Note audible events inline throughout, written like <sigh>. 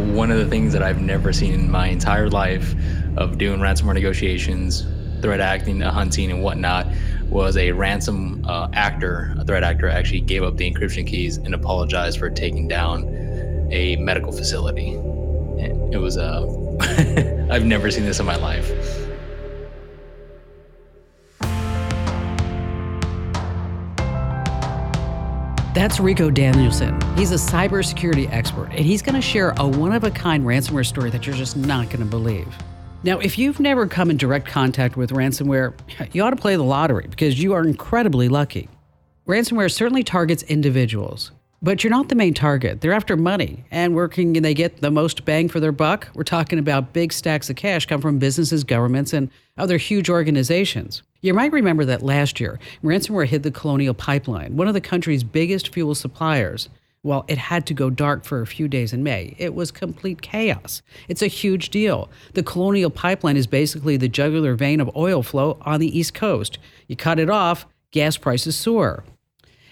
one of the things that I've never seen in my entire life of doing ransomware negotiations, threat acting, uh, hunting, and whatnot was a ransom uh, actor, a threat actor, actually gave up the encryption keys and apologized for taking down a medical facility. It was uh, <laughs> I've never seen this in my life. That's Rico Danielson. He's a cybersecurity expert, and he's going to share a one of a kind ransomware story that you're just not going to believe. Now, if you've never come in direct contact with ransomware, <laughs> you ought to play the lottery because you are incredibly lucky. Ransomware certainly targets individuals, but you're not the main target. They're after money and working, and they get the most bang for their buck. We're talking about big stacks of cash come from businesses, governments, and other huge organizations. You might remember that last year, ransomware hit the Colonial Pipeline, one of the country's biggest fuel suppliers. Well, it had to go dark for a few days in May. It was complete chaos. It's a huge deal. The Colonial Pipeline is basically the jugular vein of oil flow on the East Coast. You cut it off, gas prices soar.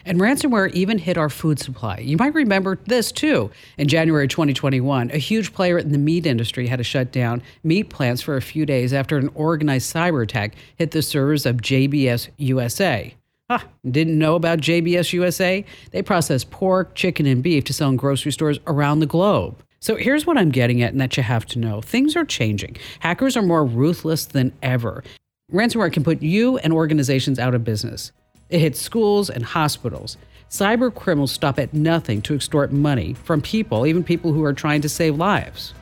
And ransomware even hit our food supply. You might remember this too. In January 2021, a huge player in the meat industry had to shut down meat plants for a few days after an organized cyber attack hit the servers of JBS USA. Ah, didn't know about JBS USA? They process pork, chicken, and beef to sell in grocery stores around the globe. So here's what I'm getting at, and that you have to know things are changing. Hackers are more ruthless than ever. Ransomware can put you and organizations out of business. It hits schools and hospitals. Cyber criminals stop at nothing to extort money from people, even people who are trying to save lives.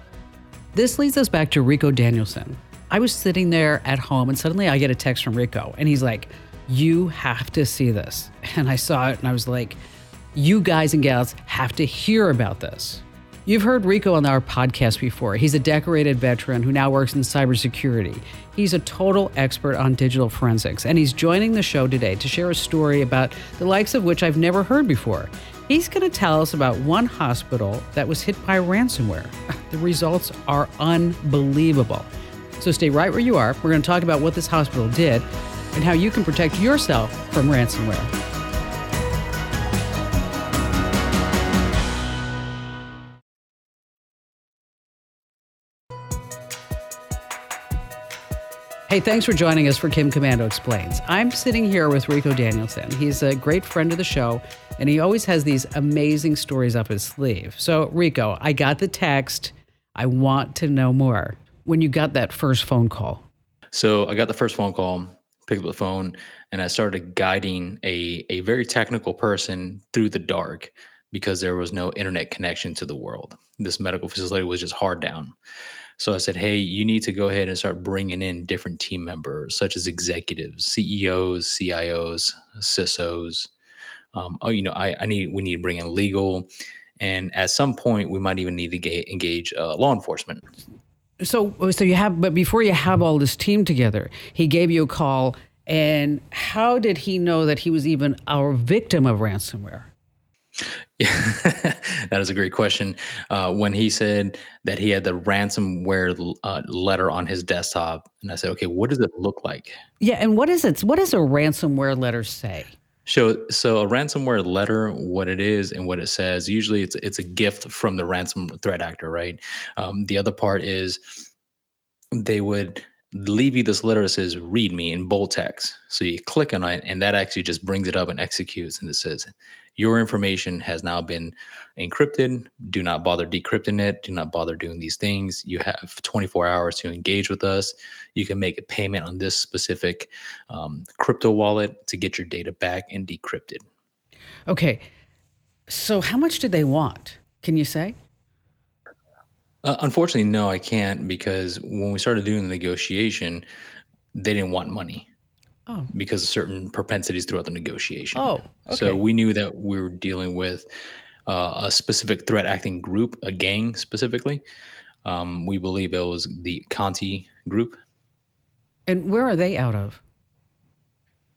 This leads us back to Rico Danielson. I was sitting there at home and suddenly I get a text from Rico and he's like, You have to see this. <laughs> And I saw it and I was like, You guys and gals have to hear about this. You've heard Rico on our podcast before. He's a decorated veteran who now works in cybersecurity. He's a total expert on digital forensics, and he's joining the show today to share a story about the likes of which I've never heard before. He's going to tell us about one hospital that was hit by ransomware. <laughs> The results are unbelievable. So stay right where you are. We're going to talk about what this hospital did and how you can protect yourself from ransomware. Hey, thanks for joining us for Kim Komando Explains. I'm sitting here with Rico Danielson. He's a great friend of the show, and he always has these amazing stories up his sleeve. So, Rico, I got the text. I want to know more. When you got that first phone call, So I got the first phone call, picked up the phone, and I started guiding a a very technical person through the dark because there was no internet connection to the world. This medical facility was just hard down. So I said, hey, you need to go ahead and start bringing in different team members, such as executives, CEOs, CIOs, CISOs. Um, oh, you know, I, I need we need to bring in legal, and at some point we might even need to ga- engage uh, law enforcement. so so you have, but before you have all this team together, he gave you a call, and how did he know that he was even our victim of ransomware? Yeah, <laughs> that is a great question. Uh, when he said that he had the ransomware uh, letter on his desktop, and I said, okay, what does it look like? Yeah, and what is it? What does a ransomware letter say? So, so a ransomware letter, what it is and what it says, usually it's it's a gift from the ransom threat actor, right? Um, the other part is they would leave you this letter that says "read me" in bold text. So you click on it, and that actually just brings it up and executes, and it says your information has now been encrypted. Do not bother decrypting it. Do not bother doing these things. You have 24 hours to engage with us. You can make a payment on this specific um, crypto wallet to get your data back and decrypted. Okay, so how much did they want? Can you say? Uh, unfortunately, no, I can't because when we started doing the negotiation, they didn't want money Oh, because of certain propensities throughout the negotiation. oh, So we knew that we were dealing with uh, a specific threat acting group, a gang specifically. Um, we believe it was the Conti group. And where are they out of?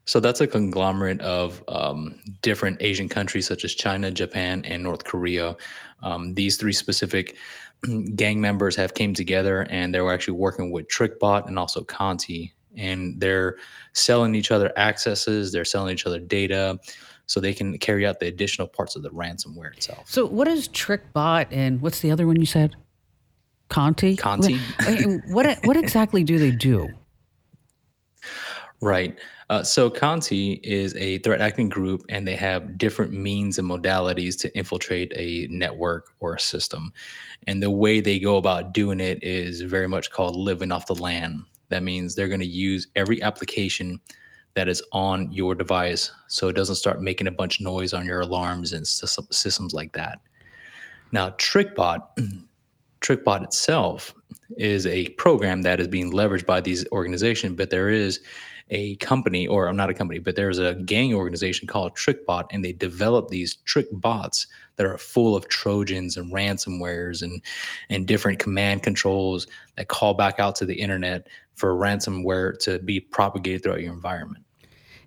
So that's a conglomerate of um, different Asian countries such as China, Japan, and North Korea. Um, these three specific <clears throat> gang members have came together and they were actually working with TrickBot and also Conti, and they're selling each other accesses. They're selling each other data, so they can carry out the additional parts of the ransomware itself. So what is TrickBot and what's the other one you said? Conti. Conti. what what exactly do they do? Right. Uh, so Conti is a threat acting group, and they have different means and modalities to infiltrate a network or a system. And the way they go about doing it is very much called living off the land. That means they're going to use every application that is on your device so it doesn't start making a bunch of noise on your alarms and systems like that. Now, TrickBot, <clears throat> TrickBot itself is a program that is being leveraged by these organizations, but there is a company, or I'm not a company, but there's a gang organization called TrickBot, and they develop these trick bots that are full of Trojans and ransomwares and and different command controls that call back out to the internet for ransomware to be propagated throughout your environment.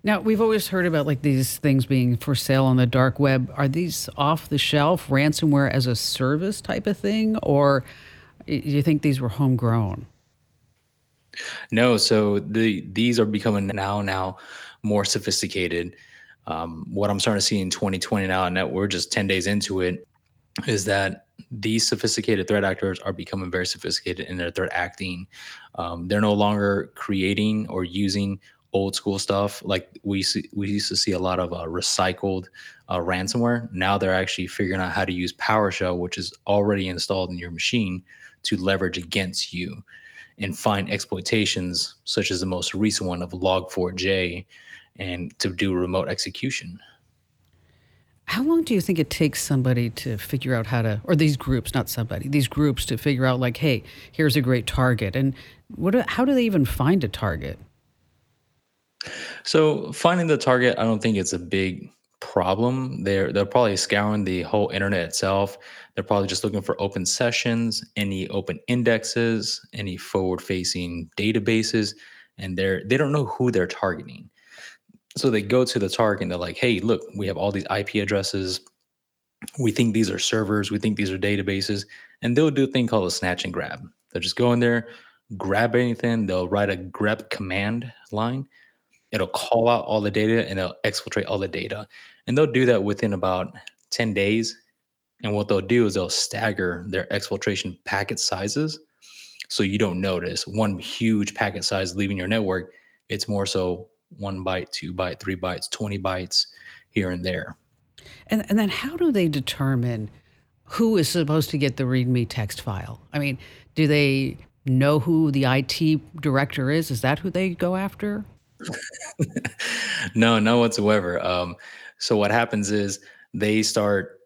Now, we've always heard about like these things being for sale on the dark web. Are these off the shelf ransomware as a service type of thing, or do you think these were homegrown? No, so the these are becoming now now more sophisticated. Um, what I'm starting to see in 2020 now, and that we're just 10 days into it, is that these sophisticated threat actors are becoming very sophisticated in their threat acting. Um, they're no longer creating or using old school stuff like we see, we used to see a lot of uh, recycled uh, ransomware. Now they're actually figuring out how to use PowerShell, which is already installed in your machine, to leverage against you and find exploitations, such as the most recent one of Log4j, and to do remote execution. How long do you think it takes somebody to figure out how to, or these groups, not somebody, these groups to figure out, like, hey, here's a great target? And what, how do they even find a target? So finding the target, I don't think it's a big problem. They're they're probably scouring the whole internet itself. They're probably just looking for open sessions, any open indexes, any forward-facing databases, and they're they don't know who they're targeting. So they go to the target and they're like, "Hey, look, we have all these IP addresses. We think these are servers. We think these are databases." And they'll do a thing called a snatch and grab. They'll just go in there, grab anything. They'll write a grep command line. It'll call out all the data and it'll exfiltrate all the data. And they'll do that within about 10 days. And what they'll do is they'll stagger their exfiltration packet sizes. So you don't notice one huge packet size leaving your network. It's more so one byte, two byte, three bytes, 20 bytes here and there. And, and then how do they determine who is supposed to get the README text file? I mean, do they know who the IT director is? Is that who they go after? <laughs> no, no whatsoever. Um, so what happens is they start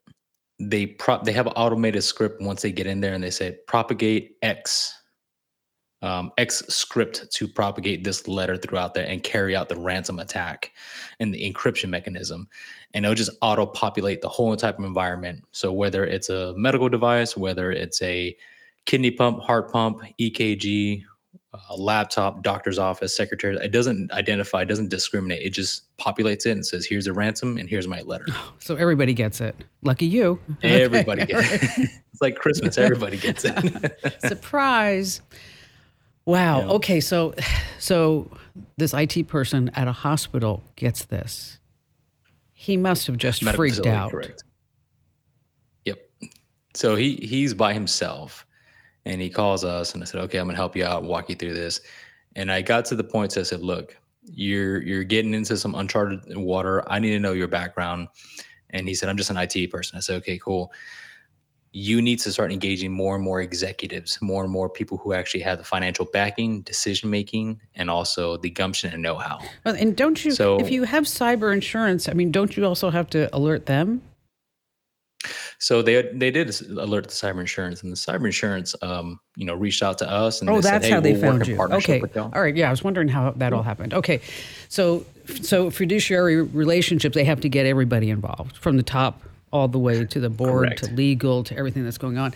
they prop they have an automated script once they get in there and they say propagate X um, X script to propagate this letter throughout there and carry out the ransom attack and the encryption mechanism. And it'll just auto populate the whole type of environment. So whether it's a medical device, whether it's a kidney pump, heart pump, EKG, a laptop, doctor's office, secretary. It doesn't identify, it doesn't discriminate. It just populates it and says, "Here's a ransom, and here's my letter." <laughs> So everybody gets it. Lucky you. <laughs> Everybody gets it. <laughs> it's like Christmas. Everybody gets it. Surprise! Wow. Yeah. Okay. So, so this IT person at a hospital gets this. He must have just Medical freaked out. Correct. Yep. So he he's by himself and he calls us and I said, okay, I'm gonna help you out, walk you through this. And I got to the point so I said, look, you're you're getting into some uncharted water. I need to know your background. And he said, I'm just an IT person. I said, okay, cool. You need to start engaging more and more executives, more and more people who actually have the financial backing, decision making, and also the gumption and know how. Well, And don't you, so, if you have cyber insurance, I mean, don't you also have to alert them? So they they did alert the cyber insurance, and the cyber insurance, um, you know, reached out to us. And oh, that's said, hey, how they we'll found you. Okay, all right. Yeah, I was wondering how that all happened. Okay, so so fiduciary relationships, they have to get everybody involved from the top all the way to the board Correct. to legal to everything that's going on.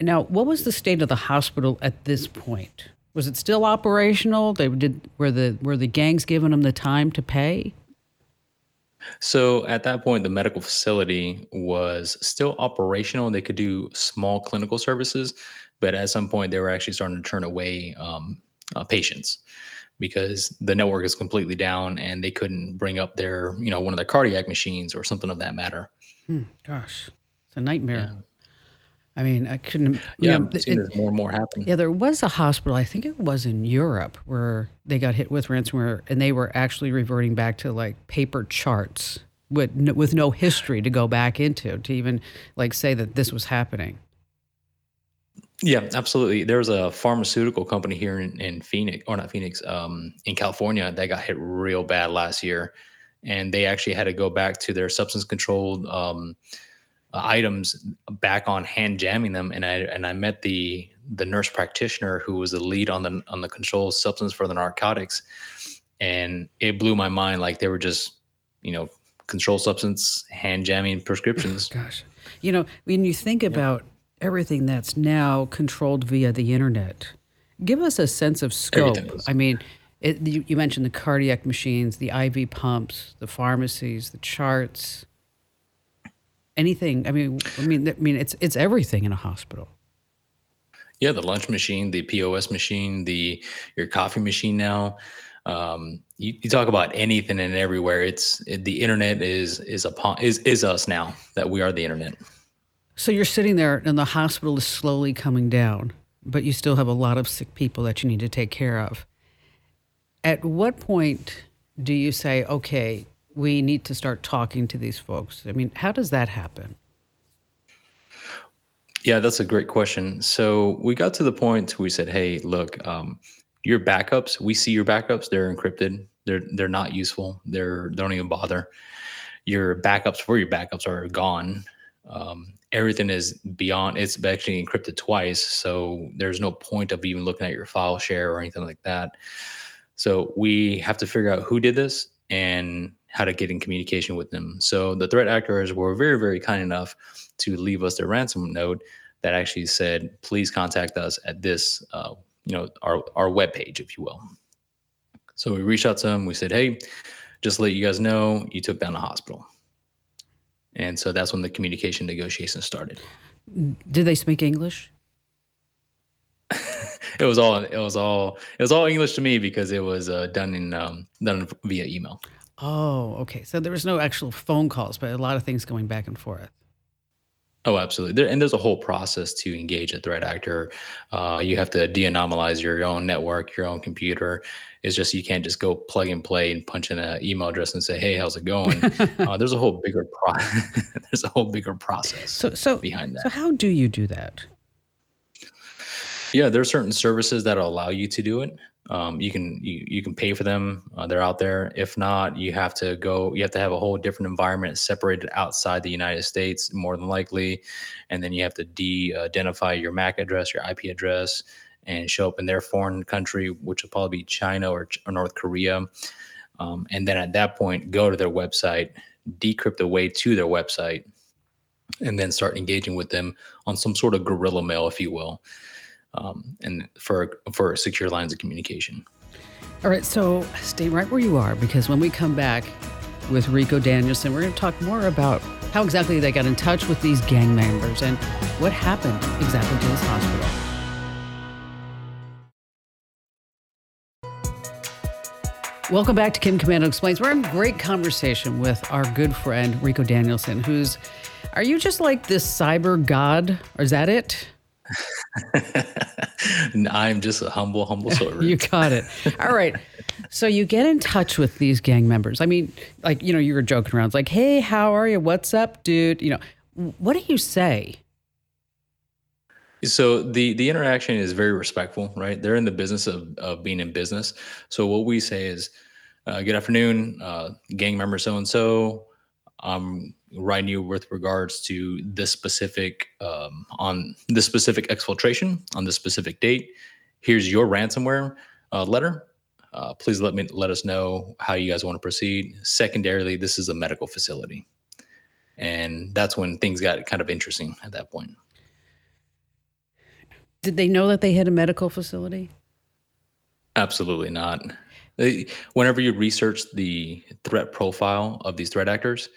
Now, what was the state of the hospital at this point? Was it still operational? They did were the were the gangs giving them the time to pay? So at that point, the medical facility was still operational. They could do small clinical services, but at some point, they were actually starting to turn away um, uh, patients because the network is completely down and they couldn't bring up their, you know, one of their cardiac machines or something of that matter. Hmm, gosh, it's a nightmare. I mean, I couldn't. Yeah, You know, it, there's more and more happening. yeah, there was a hospital. I think it was in Europe where they got hit with ransomware, and they were actually reverting back to like paper charts with no, with no history to go back into to even like say that this was happening. Yeah, absolutely. There was a pharmaceutical company here in, in Phoenix, or not Phoenix, um, in California that got hit real bad last year, and they actually had to go back to their substance controlled um, items back on hand jamming them. And I and I met the the nurse practitioner who was the lead on the on the controlled substance for the narcotics, and it blew my mind. Like they were just, you know, controlled substance hand jamming <laughs> prescriptions. Gosh, you know, when you think about everything that's now controlled via the internet, give us a sense of scope. I mean, it, you, you mentioned the cardiac machines, the IV pumps, the pharmacies, the charts, anything. I mean, I mean, I mean, it's it's everything in a hospital. Yeah, the lunch machine, the POS machine, the your coffee machine now. Um, you, you talk about anything and everywhere. It's it, the internet is is upon is is us now that we are the internet. So you're sitting there, and the hospital is slowly coming down, but you still have a lot of sick people that you need to take care of. At what point do you say, okay, we need to start talking to these folks? I mean, how does that happen? Yeah, that's a great question. So we got to the point we said, "Hey, look, um, your backups. We see your backups. They're encrypted. They're they're not useful. They're don't even bother. Your backups for your backups are gone. Um, everything is beyond. It's actually encrypted twice, so there's no point of even looking at your file share or anything like that. So we have to figure out who did this and how to get in communication with them. So the threat actors were very, very kind enough to leave us their ransom note that actually said, please contact us at this, uh, you know, our, our webpage, if you will. So we reached out to them. We said, hey, just to let you guys know, you took down the hospital. And so that's when the communication negotiations started. Did they speak English? <laughs> It was all it was all it was all English to me because it was uh, done in um, done via email. Oh, okay. So there was no actual phone calls, but a lot of things going back and forth. Oh, absolutely. There, and there's a whole process to engage a threat actor. Uh, you have to de-anomalize your own network, your own computer. It's just you can't just go plug and play and punch in an email address and say, "Hey, how's it going?" <laughs> uh, there's a whole bigger pro- <laughs> there's a whole bigger process So, so, behind that. so how do you do that? Yeah, there are certain services that allow you to do it. Um, you can you, you can pay for them. Uh, they're out there. If not, you have to go. You have to have a whole different environment separated outside the United States, more than likely, and then you have to de-identify your MAC address, your IP address, and show up in their foreign country, which will probably be China or, or North Korea. Um, and then at that point, go to their website, decrypt the way to their website, and then start engaging with them on some sort of guerrilla mail, if you will um, and for for secure lines of communication. All right, so stay right where you are because when we come back with Rico Danielson, we're going to talk more about how exactly they got in touch with these gang members and what happened exactly to this hospital. Welcome back to Kim Komando Explains. We're in great conversation with our good friend Rico Danielson, who's, are you just like this cyber god? Or is that it? <laughs> <laughs> I'm just a humble, humble servant. <laughs> You got it. All right. So you get in touch with these gang members. I mean, like, you know, you were joking around. It's like, hey, how are you? What's up, dude? You know, what do you say? So the the interaction is very respectful, right? They're in the business of, of being in business. So what we say is, uh, "Good afternoon, uh, gang member so and so. I'm you with regards to this specific um, on this specific exfiltration on this specific date. Here's your ransomware uh, letter. Uh, please let me let us know how you guys want to proceed. Secondarily, this is a medical facility, and that's when things got kind of interesting at that point. Did they know that they had a medical facility? Absolutely not. They- Whenever you research the threat profile of these threat actors,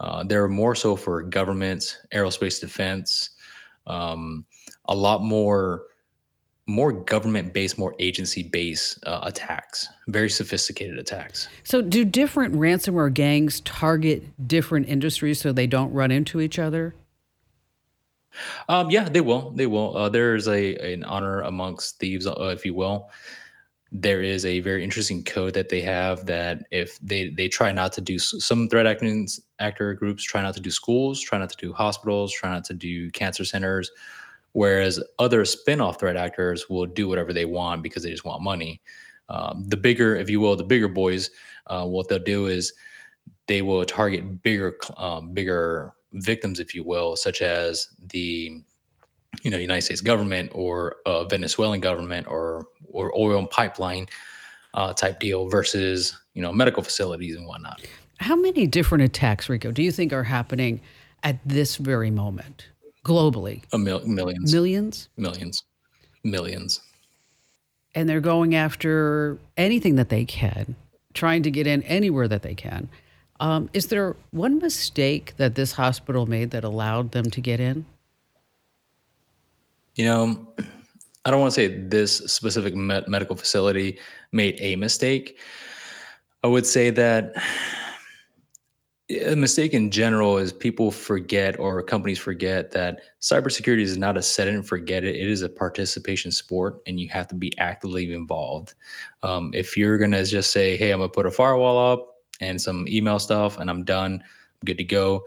uh, they're more so for governments, aerospace defense, um, a lot more, more government-based, more agency-based uh, attacks. Very sophisticated attacks. So, do different ransomware gangs target different industries so they don't run into each other? Um, yeah, they will. They will. Uh, there's a an honor amongst thieves, uh, if you will. There is a very interesting code that they have that if they they try not to do some threat acting actor groups try not to do schools, try not to do hospitals, try not to do cancer centers, whereas other spin-off threat actors will do whatever they want because they just want money. Um, the bigger, if you will, the bigger boys, uh, what they'll do is they will target bigger um, bigger victims, if you will, such as the you know United States government or a Venezuelan government or or oil pipeline uh, type deal versus you know medical facilities and whatnot. How many different attacks, Rico, do you think are happening at this very moment globally? A mil- millions, millions, millions, millions. And they're going after anything that they can, trying to get in anywhere that they can. Um, is there one mistake that this hospital made that allowed them to get in? You know, I don't want to say this specific med- medical facility made a mistake. I would say that a mistake in general is people forget or companies forget that cybersecurity is not a set and forget it. It is a participation sport, and you have to be actively involved. Um, if you're gonna just say, "Hey, I'm gonna put a firewall up," and some email stuff, and I'm done. I'm good to go.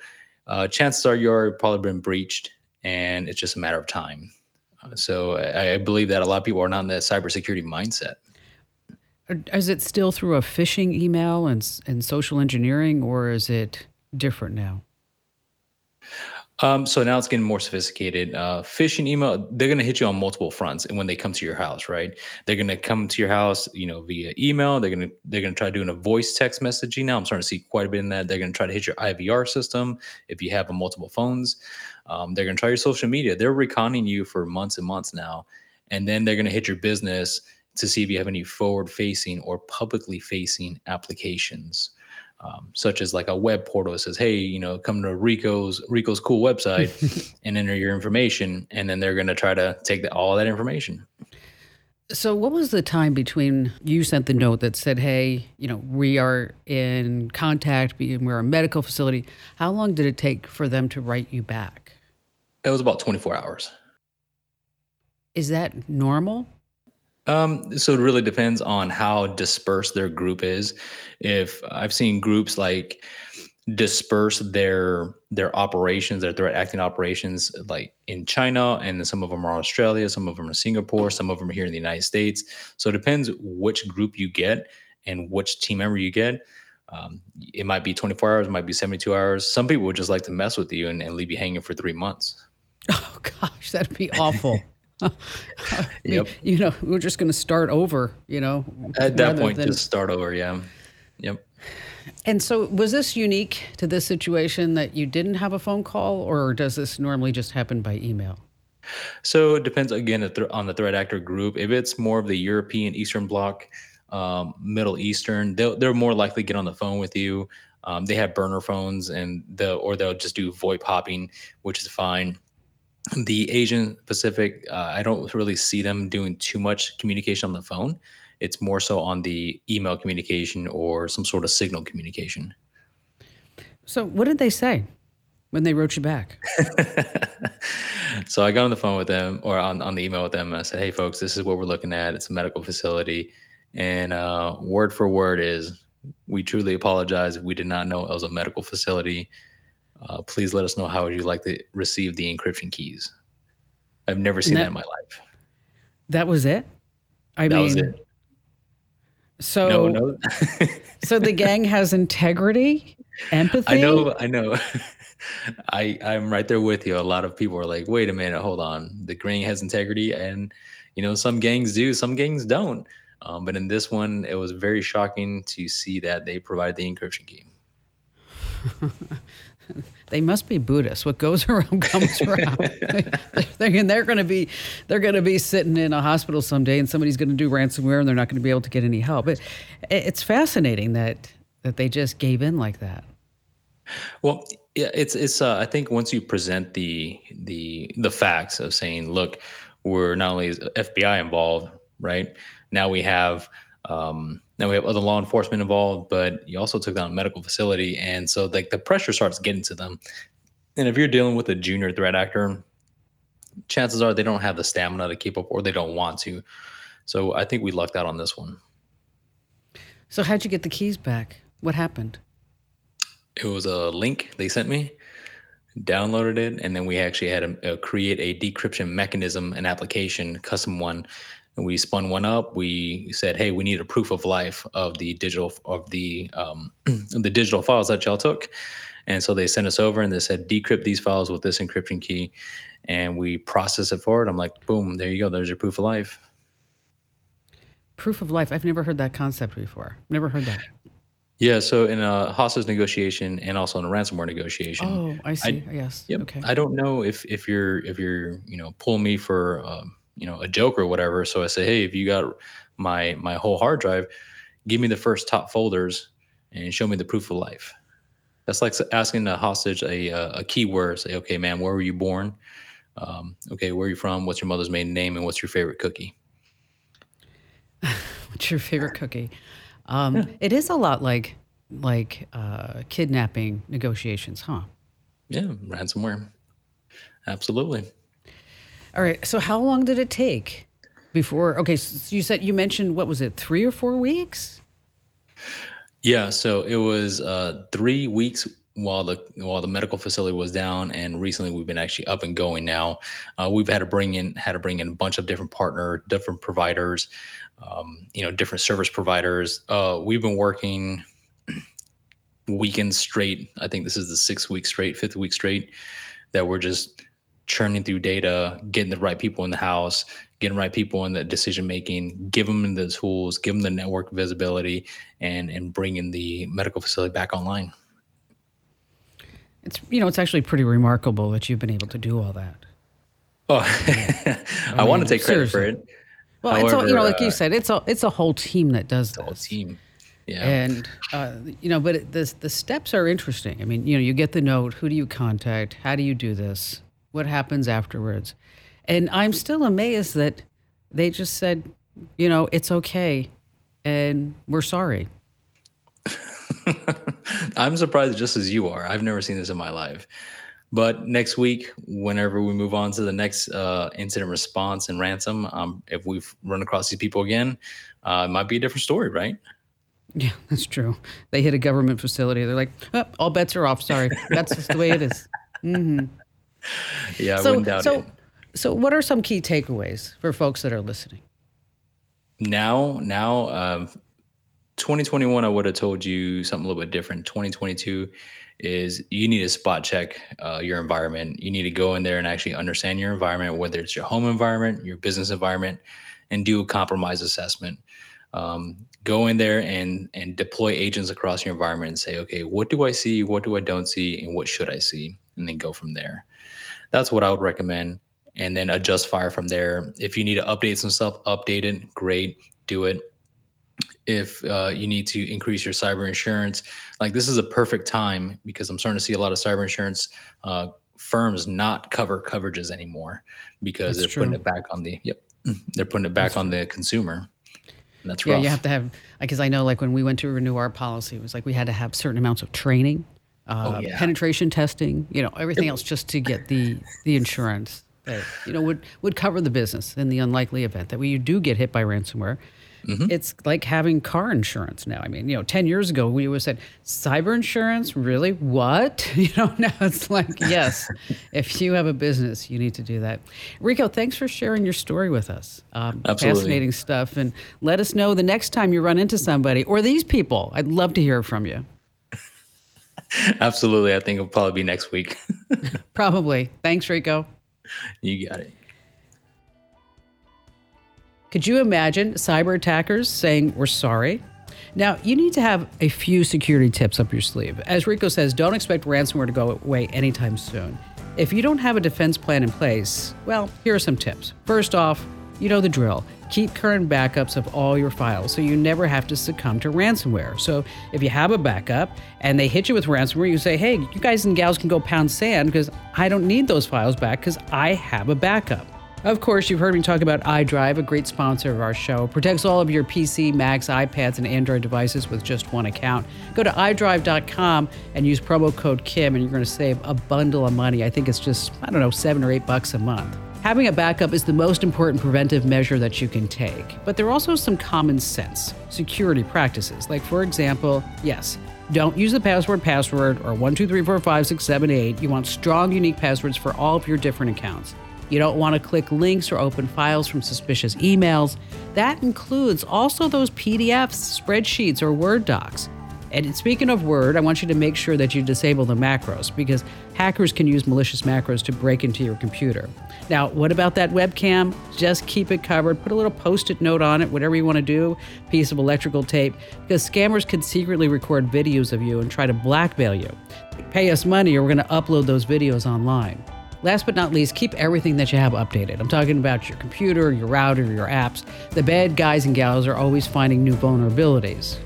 Uh, chances are you're probably been breached, and it's just a matter of time. So I, I, believe that a lot of people are not in that cybersecurity mindset. Is it still through a phishing email and and social engineering, or is it different now? Um, so now it's getting more sophisticated. Uh, phishing email, they're going to hit you on multiple fronts. And when they come to your house, right, they're going to come to your house, you know, via email. They're going to they're going to try doing a voice text messaging. Now I'm starting to see quite a bit in that. They're going to try to hit your IVR system if you have a multiple phones. Um, they're going to try your social media. They're reconning you for months and months now, and then they're going to hit your business to see if you have any forward facing or publicly facing applications um, such as like a web portal that says, "Hey, you know, come to Rico's Rico's cool website <laughs> and enter your information," and then they're going to try to take the, all that information. So, what was the time between you sent the note that said, "Hey, you know, we are in contact, we're a medical facility"? How long did it take for them to write you back? It was about twenty four hours. Is that normal? Um, so it really depends on how dispersed their group is. If I've seen groups like disperse their their operations, their threat acting operations, like in China, and some of them are Australia, some of them are Singapore, some of them are here in the United States. So it depends which group you get and which team member you get. Um, it might be 24 hours, it might be 72 hours. Some people would just like to mess with you and, and leave you hanging for three months. <laughs> Oh gosh, that'd be awful. <laughs> <laughs> yep. You know, we're just going to start over, you know. At that point, than... just start over. Yeah. Yep. And so, was this unique to this situation that you didn't have a phone call, or does this normally just happen by email? So it depends again on the threat actor group. If it's more of the European Eastern Bloc, um, Middle Eastern, they'll, they're more likely to get on the phone with you. Um, they have burner phones, and they'll or they'll just do VoIP hopping, which is fine the Asian Pacific, uh, I don't really see them doing too much communication on the phone. It's more so on the email communication or some sort of signal communication. So, what did they say when they wrote you back? <laughs> so, I got on the phone with them or on, on the email with them and I said, Hey, folks, this is what we're looking at. It's a medical facility. And uh, word for word is, we truly apologize if we did not know it was a medical facility. Uh, please let us know how would you like to receive the encryption keys. I've never seen that, that, in my life. That was it. I that mean, was it. So, no, no. <laughs> so the gang has integrity, empathy. I know. I know. <laughs> I I'm right there with you. A lot of people are like, "Wait a minute, hold on." The gang has integrity, and you know, some gangs do, some gangs don't. Um, but in this one, it was very shocking to see that they provide the encryption key. <laughs> <laughs> they must be Buddhists. What goes <laughs> around comes around. <laughs> they're, they're going to be they're going to be sitting in a hospital someday, and somebody's going to do ransomware, and they're not going to be able to get any help. It, it's fascinating that that they just gave in like that. Well, yeah, it's it's. Uh, I think once you present the the the facts of saying, look, we're not only FBI involved, right? Now we have um, now we have other law enforcement involved, but you also took down a medical facility, and so like the pressure starts getting to them. And if you're dealing with a junior threat actor, chances are they don't have the stamina to keep up or they don't want to. So I think we lucked out on this one. So how'd you get the keys back? What happened? It was a link they sent me, downloaded it, and then we actually had to create a decryption mechanism, an application, custom one. And we spun one up. We said, "Hey, we need a proof of life of the digital of the um, <clears throat> the digital files that y'all took." And so they sent us over and they said, "Decrypt these files with this encryption key," and we process it forward. I'm like, "Boom! There you go. There's your proof of life." Proof of life. I've never heard that concept before. Never heard that. Yeah, so in a hostage negotiation and also in a ransomware negotiation. Oh, I see. I, yes. Yep. Okay. I don't know if if you're if you're you know pull me for um, you know a joke or whatever. So I say, hey, if you got my my whole hard drive, give me the first top folders and show me the proof of life. That's like asking the hostage a a keyword. Say, okay, man, where were you born? Um, okay, where are you from? What's your mother's maiden name? And what's your favorite cookie? <laughs> what's your favorite cookie? Um, yeah. It is a lot like like uh, kidnapping negotiations, huh? Yeah, ransomware. Absolutely. All right. So how long did it take before? Okay, so you said you mentioned what was it, three or four weeks? Yeah. So it was uh, three weeks while the while the medical facility was down, and recently we've been actually up and going now. Uh, we've had to bring in had to bring in a bunch of different partner, different providers um, you know, different service providers. Uh, we've been working weekends straight. I think this is the sixth week straight, fifth week straight that we're just churning through data, getting the right people in the house, getting the right people in the decision making, give them the tools, give them the network visibility, and and bringing the medical facility back online. It's you know it's actually pretty remarkable that you've been able to do all that. Oh, <laughs> I, I mean, want to take credit seriously. for it. Well, However, it's all, you know, like uh, you said, it's a it's a whole team that does this. whole team. Yeah. And uh, you know, but it, the the steps are interesting. I mean, you know, you get the note. Who do you contact? How do you do this? What happens afterwards? And I'm still amazed that they just said, you know, it's okay, and we're sorry. <laughs> I'm surprised just as you are. I've never seen this in my life. But next week, whenever we move on to the next uh, incident response and ransom, um, if we've run across these people again, uh, it might be a different story, right? Yeah, <laughs> that's true. They hit a government facility. They're like, oh, all bets are off. Sorry, that's just the way it is. <laughs> Mm-hmm. <laughs> Yeah, I so, wouldn't doubt so, it. So, what are some key takeaways for folks that are listening? Now, now, um, 2021, I would have told you something a little bit different. 2022 is you need to spot check uh, your environment. You need to go in there and actually understand your environment, whether it's your home environment, your business environment, and do a compromise assessment. Um, go in there and and deploy agents across your environment and say, okay, what do I see? What do I don't see? And what should I see? And then go from there. That's what I would recommend. And then adjust fire from there. If you need to update some stuff, update it. Great, do it if uh, you need to increase your cyber insurance. Like this is a perfect time because I'm starting to see a lot of cyber insurance uh, firms not cover coverages anymore because that's they're true. putting it back on the yep <clears throat> they're putting it back that's on true. the consumer. That's yeah. You have to have because I know like when we went to renew our policy, it was like we had to have certain amounts of training, uh, oh, yeah. penetration testing, you know, everything else just to get the the insurance that you know would would cover the business in the unlikely event that we do get hit by ransomware Mm-hmm. It's like having car insurance now. I mean, you know, 10 years ago, we would said, cyber insurance? Really? What? <laughs> You know, now it's like, yes, if you have a business, you need to do that. Rico, thanks for sharing your story with us. Um, Absolutely. Fascinating stuff. And let us know the next time you run into somebody or these people. I'd love to hear from you. <laughs> Absolutely. I think it'll probably be next week. <laughs> probably. Thanks, Rico. You got it. Could you imagine cyber attackers saying, We're sorry? Now, you need to have a few security tips up your sleeve. As Rico says, don't expect ransomware to go away anytime soon. If you don't have a defense plan in place, well, here are some tips. First off, you know the drill. Keep current backups of all your files so you never have to succumb to ransomware. So if you have a backup and they hit you with ransomware, you say, hey, you guys and gals can go pound sand because I don't need those files back because I have a backup. Of course, you've heard me talk about iDrive, a great sponsor of our show. Protects all of your PC, Macs, iPads, and Android devices with just one account. Go to iDrive.com and use promo code KIM, and you're going to save a bundle of money. I think it's just, I don't know, seven or eight bucks a month. Having a backup is the most important preventive measure that you can take, but there are also some common sense security practices. Like, for example, yes, don't use the password password or 123456778. You want strong, unique passwords for all of your different accounts. You don't want to click links or open files from suspicious emails. That includes also those PDFs, spreadsheets, or Word docs. And speaking of Word, I want you to make sure that you disable the macros because hackers can use malicious macros to break into your computer. Now, what about that webcam? Just keep it covered. Put a little post it note on it, whatever you want to do, piece of electrical tape, because scammers can secretly record videos of you and try to blackmail you. Pay us money or we're going to upload those videos online. Last but not least, keep everything that you have updated. I'm talking about your computer, your router, your apps. The bad guys and gals are always finding new vulnerabilities.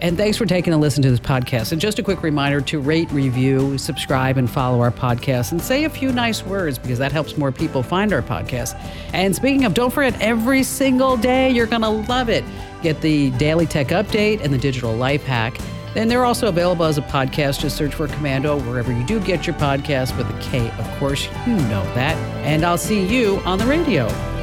And thanks for taking a listen to this podcast. And just a quick reminder to rate, review, subscribe, and follow our podcast and say a few nice words because that helps more people find our podcast. And speaking of, don't forget, every single day you're going to love it. Get the daily tech update and the digital life hack. Then they're also available as a podcast. Just search for Komando wherever you do get your podcast with a K, of course. You know that. And I'll see you on the radio.